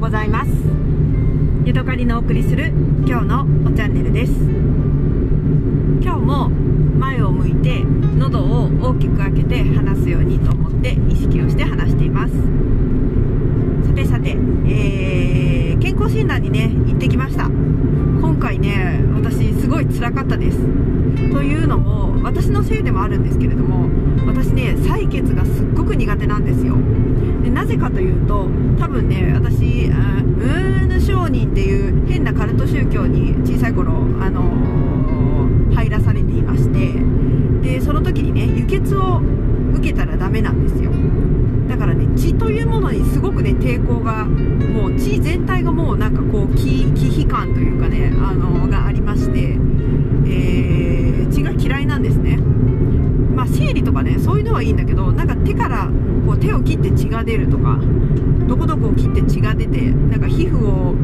うございます。ゆとかりのお送りする今日のおチャンネルです。今日も前を向いて喉を大きく開けて話すようにと思って意識をして話しています。さてさて、えー、健康診断にね行ってきました。今回ねい辛かったです。というのも私のせいでもあるんですけれども私ね採血がすっごく苦手なんですよ。でなぜかというと多分ね私ムーヌ商人っていう変なカルト宗教に小さい頃、あのー、入らされていましてでその時にね輸血を受けたらダメなんですよ。だからね血というものにすごくね抵抗がもう血全体がもうなんかこう気気感というかねあのがありまして、はいいんだけどなんか手からこう手を切って血が出るとかどこどこを切って血が出てなんか皮膚を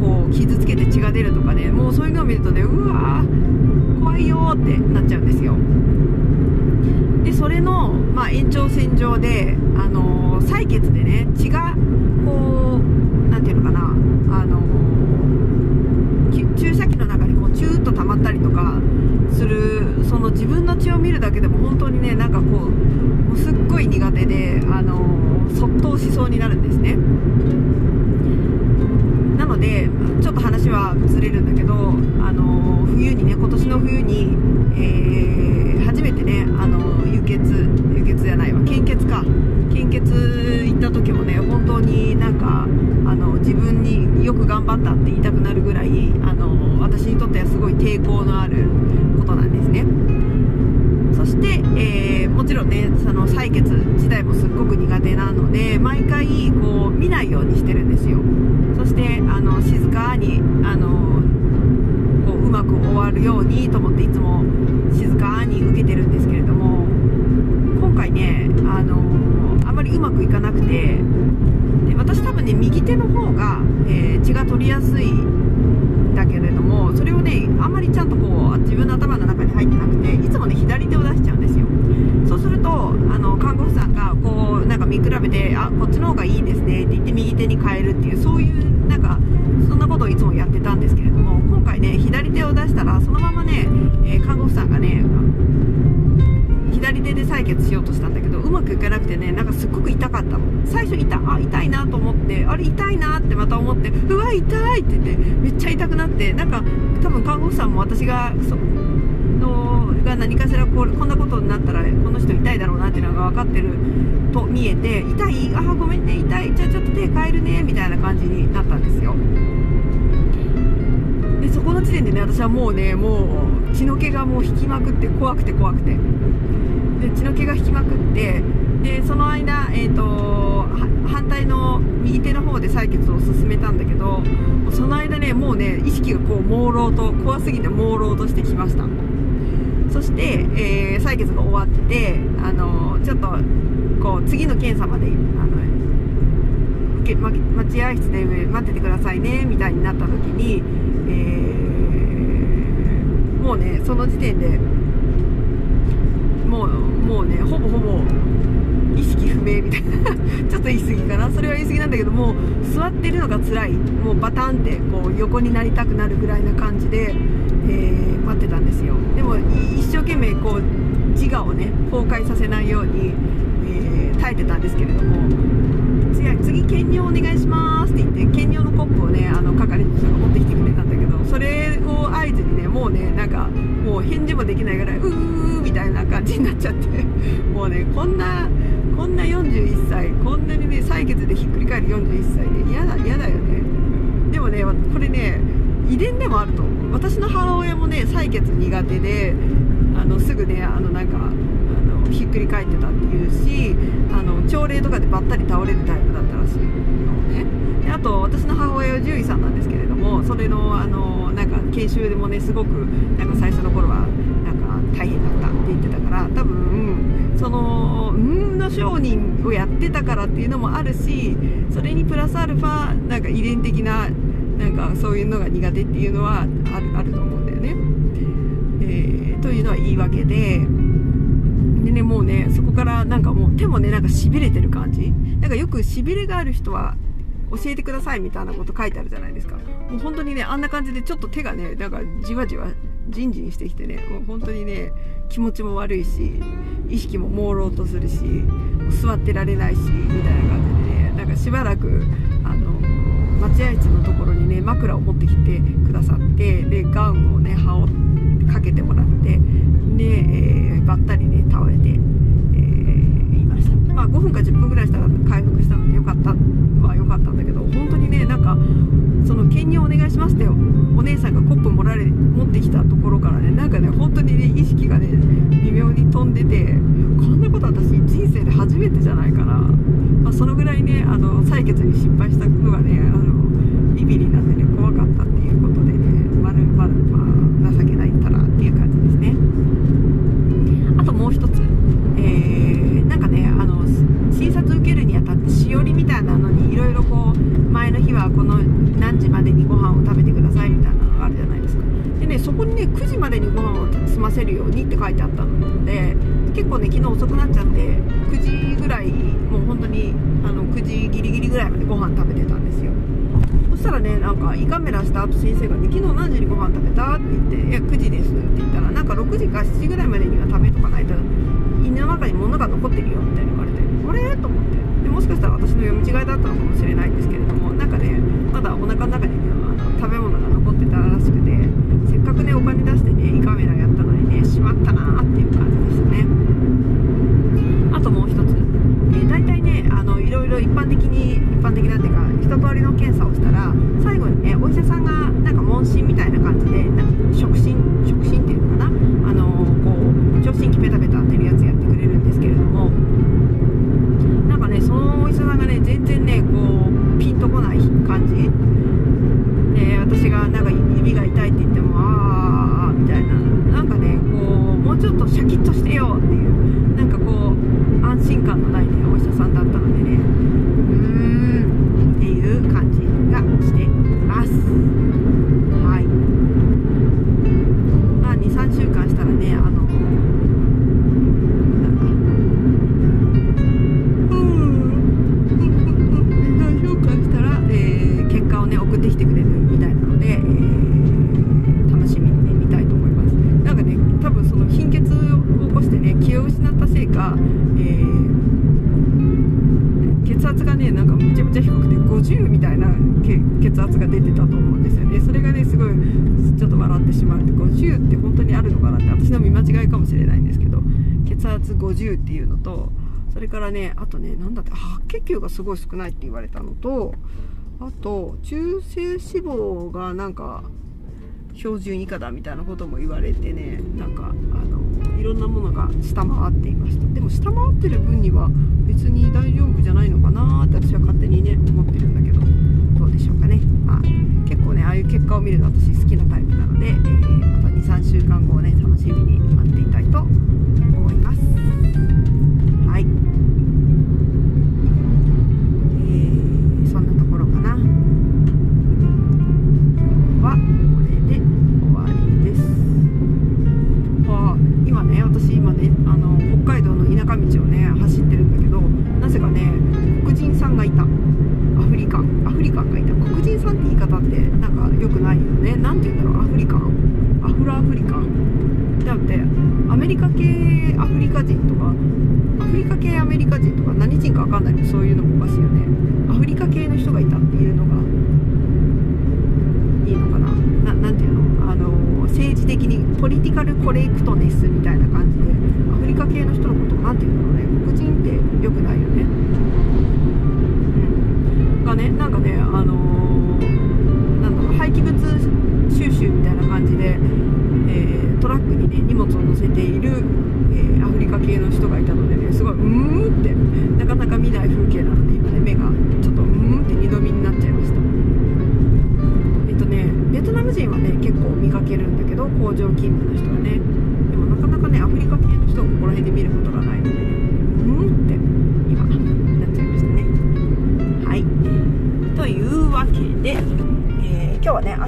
こう傷つけて血が出るとかねもうそういうのを見るとねうわー怖いよってなっちゃうんですよ。でそれの、まあ、延長線上で、あのー、採血でね血がこう何ていうのかな、あのー、注射器の中にこうチューッと溜まったりとかするその自分の血を見るだけでも本当にねなんかこうもうすっごい苦手で、あのー、そうになるんですね。なのでちょっと話はずれるんだけど、あの冬にね今年の冬に、えー、初めてね、あの輸血輸血じゃないわ。献血か。献血行った時もね本当になんかあの自分によく頑張ったって言いたくなるぐらいあの私にとってはすごい抵抗のあることなんですね。そして、えー、もちろんねその採血自体もすっごく回こう見ないようにしてるんですよ。そしてあの静かにあのこううまく終わるようにと思っていつも静かに受けてるんですけれども今回ねあのあまりうまくいかなくてで私多分ね右手の方が、えー、血が取りやすいだけれどもそれをねあんまりちゃんとこう自分の頭の中に入ってなくていつもね左手を出しちゃうんですよ。そうするとあの看護婦さんがこうなんか見比べてあこっちの方がいいですねって言って右手に変えるっていうそういうなんかそんなことをいつもやってたんですけれども今回ね左手を出したらそのままね、えー、看護婦さんがね左手で採血しようとしたんだけどまくいかなくてねなんかすっごく痛かったの最初痛あ痛いなと思ってあれ痛いなってまた思ってうわ痛いって言ってめっちゃ痛くなってなんか多分看護婦さんも私がそのが何かしらこうこんなことになったらこの人痛いだろうなっていうのが分かってると見えて痛いあごめんね痛いじゃあちょっと手変えるねみたいな感じになったんですよ。でそこの時点でね私はもうねもう血の気がもう引きまくって怖くて怖くて。で血の気が引きまくってでその間、えーと、反対の右手の方で採血を進めたんだけどその間ねもうね意識がこう朦朧と怖すぎて朦朧としてきました。そして、えー、採血が終わってあのちょっとこう次の検査まであの受け待合室で待っててくださいねみたいになった時に、えー、もうねその時点でほぼほぼ意識不明みたいな。ちょっと言い過ぎかな。それは言い過ぎなんだけども座ってるのが辛い。もうバタンってこう横になりたくなるぐらいな感じで、えー、待ってたんですよ。でも一生懸命こう自我をね崩壊させないように、えー、耐えてたんですけれども。次検尿お願いしますって言って検尿のコップをねあの係の人が持ってきてくれたんだけどそれを合図にねもうねなんかもう返事もできないぐらいうーみたいな感じになっちゃって。もうねこんなこんな41歳こんなにね採血でひっくり返る41歳で嫌だ嫌だよねでもねこれね遺伝でもあると思う。私の母親もね採血苦手であのすぐねあのなんかひっくり返ってたっていうしあの朝礼とかでばったり倒れるタイプだったらしいのねであと私の母親は獣医さんなんですけれどもそれのあのなんか研修でもねすごくなんか最初の頃はなんか大変だったって言ってたから多分その運の商人をやってたからっていうのもあるしそれにプラスアルファなんか遺伝的ななんかそういうのが苦手っていうのはあるあると思うんだよね。えー、というのは言い訳で。もうねそこからなんかもう手もねなんかしびれてる感じ？なんかよくしびれがある人は教えてくださいみたいなこと書いてあるじゃないですか。もう本当にねあんな感じでちょっと手がねなんかじわじわじんじんしてきてねもう本当にね気持ちも悪いし意識も朦朧とするし座ってられないしみたいな感じでねなんかしばらくあの待合室のところにね枕を持ってきてくださってでガウンをね羽織かけてもらってで、えー、ばったりね倒れて、えー、いました。まあ5分か10分ぐらいしたら回復したのでよかった。はよかったんだけど本当にねなんかその兼任お願いしますってお姉さんがコップ盛られ持ってきたところからねなんかね本当にね意識がね微妙に飛んでてこんなこと私人生で初めてじゃないかな、まあ、そのぐらいねあの採血に失敗したのがねあのイビリなんでね怖かったっていうことでねまるまるまあ情けないったらっていう感じですねあともう一つえー、なんかねあの診察受けるにあたってしおりみたいなのにいろいろこう前の日はこの何時までにご飯を食べてくださいみたいなのがあるじゃないですかでねそこにね9時までにご飯を済ませるようにって書いてあったので結構ね昨日遅くなっちゃって9時ぐらいもう本当にあの9時ギリギリぐらいまでご飯食べてたんですよ。そしたらねなんか胃カメラした後先生がね「昨日何時にご飯食べた?」って言って「いや9時です」って言ったらなんか6時か7時ぐらいまでには食べとかないと胃の中に物が残ってるよみたいに言われてあれ？と思って。でもしかしたら私の読み違いだったのかもしれないんですけれどもなんかねまだお腹の中に、ね、あの食べ物が残ってたらしくてせっかくねお金血圧が出てたと思うんですよねそれがねすごいちょっと笑ってしまうって50って本当にあるのかなって私の見間違いかもしれないんですけど血圧50っていうのとそれからねあとねなんだって白血球がすごい少ないって言われたのとあと中性脂肪がなんか標準以下だみたいなことも言われてねなんかあのいろんなものが下回っていましたでも下回ってる分には別に大丈夫じゃないのかなって私は勝手にね思ってるんだけど果を見るの私好きなタイプなので、えーまた23週間後をね楽しみに待っていたいと思います。はい。えーそんなところかな。はこれで終わりです。は、今ね私今ねあの北海道の田舎道をね走ってるんカ系アフリカ人とかアフリカ系アメリカ人とか何人か分かんないけどそういうのもおかしいよね。アフリカ系の人がいたっていうのがいいのかな。な。なんていうの？あの政治的にポリティカルコレクトネスみたいな感じでアフリカ系の人のことをなんていうんだろうね。黒人って良くないよね。うん。がねなんかねあの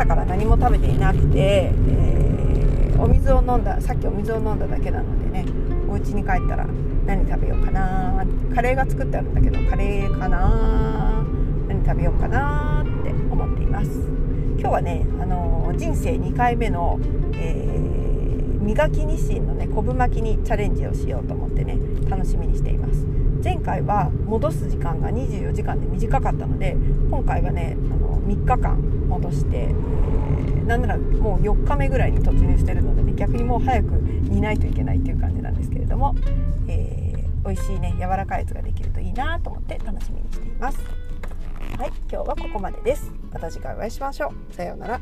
朝から何も食べていなくて、えーお水を飲んださっきお水を飲んだだけなのでねお家に帰ったら何食べようかなカレーが作ってあるんだけどカレーかな何食べようかなって思っています。今日はね、あのー、人生2回目の、えー、磨き日清のね昆布巻きにチャレンジをしようと思ってね楽しみにしています。前回は戻す時間が24時間で短かったので今回はねあの3日間戻して、えー、なんならもう4日目ぐらいに突入してるのでね逆にもう早く煮ないといけないっていう感じなんですけれども、えー、美味しいね柔らかいやつができるといいなと思って楽しみにしています。はい今日はここまでです。また次回お会いしましょう。さようなら。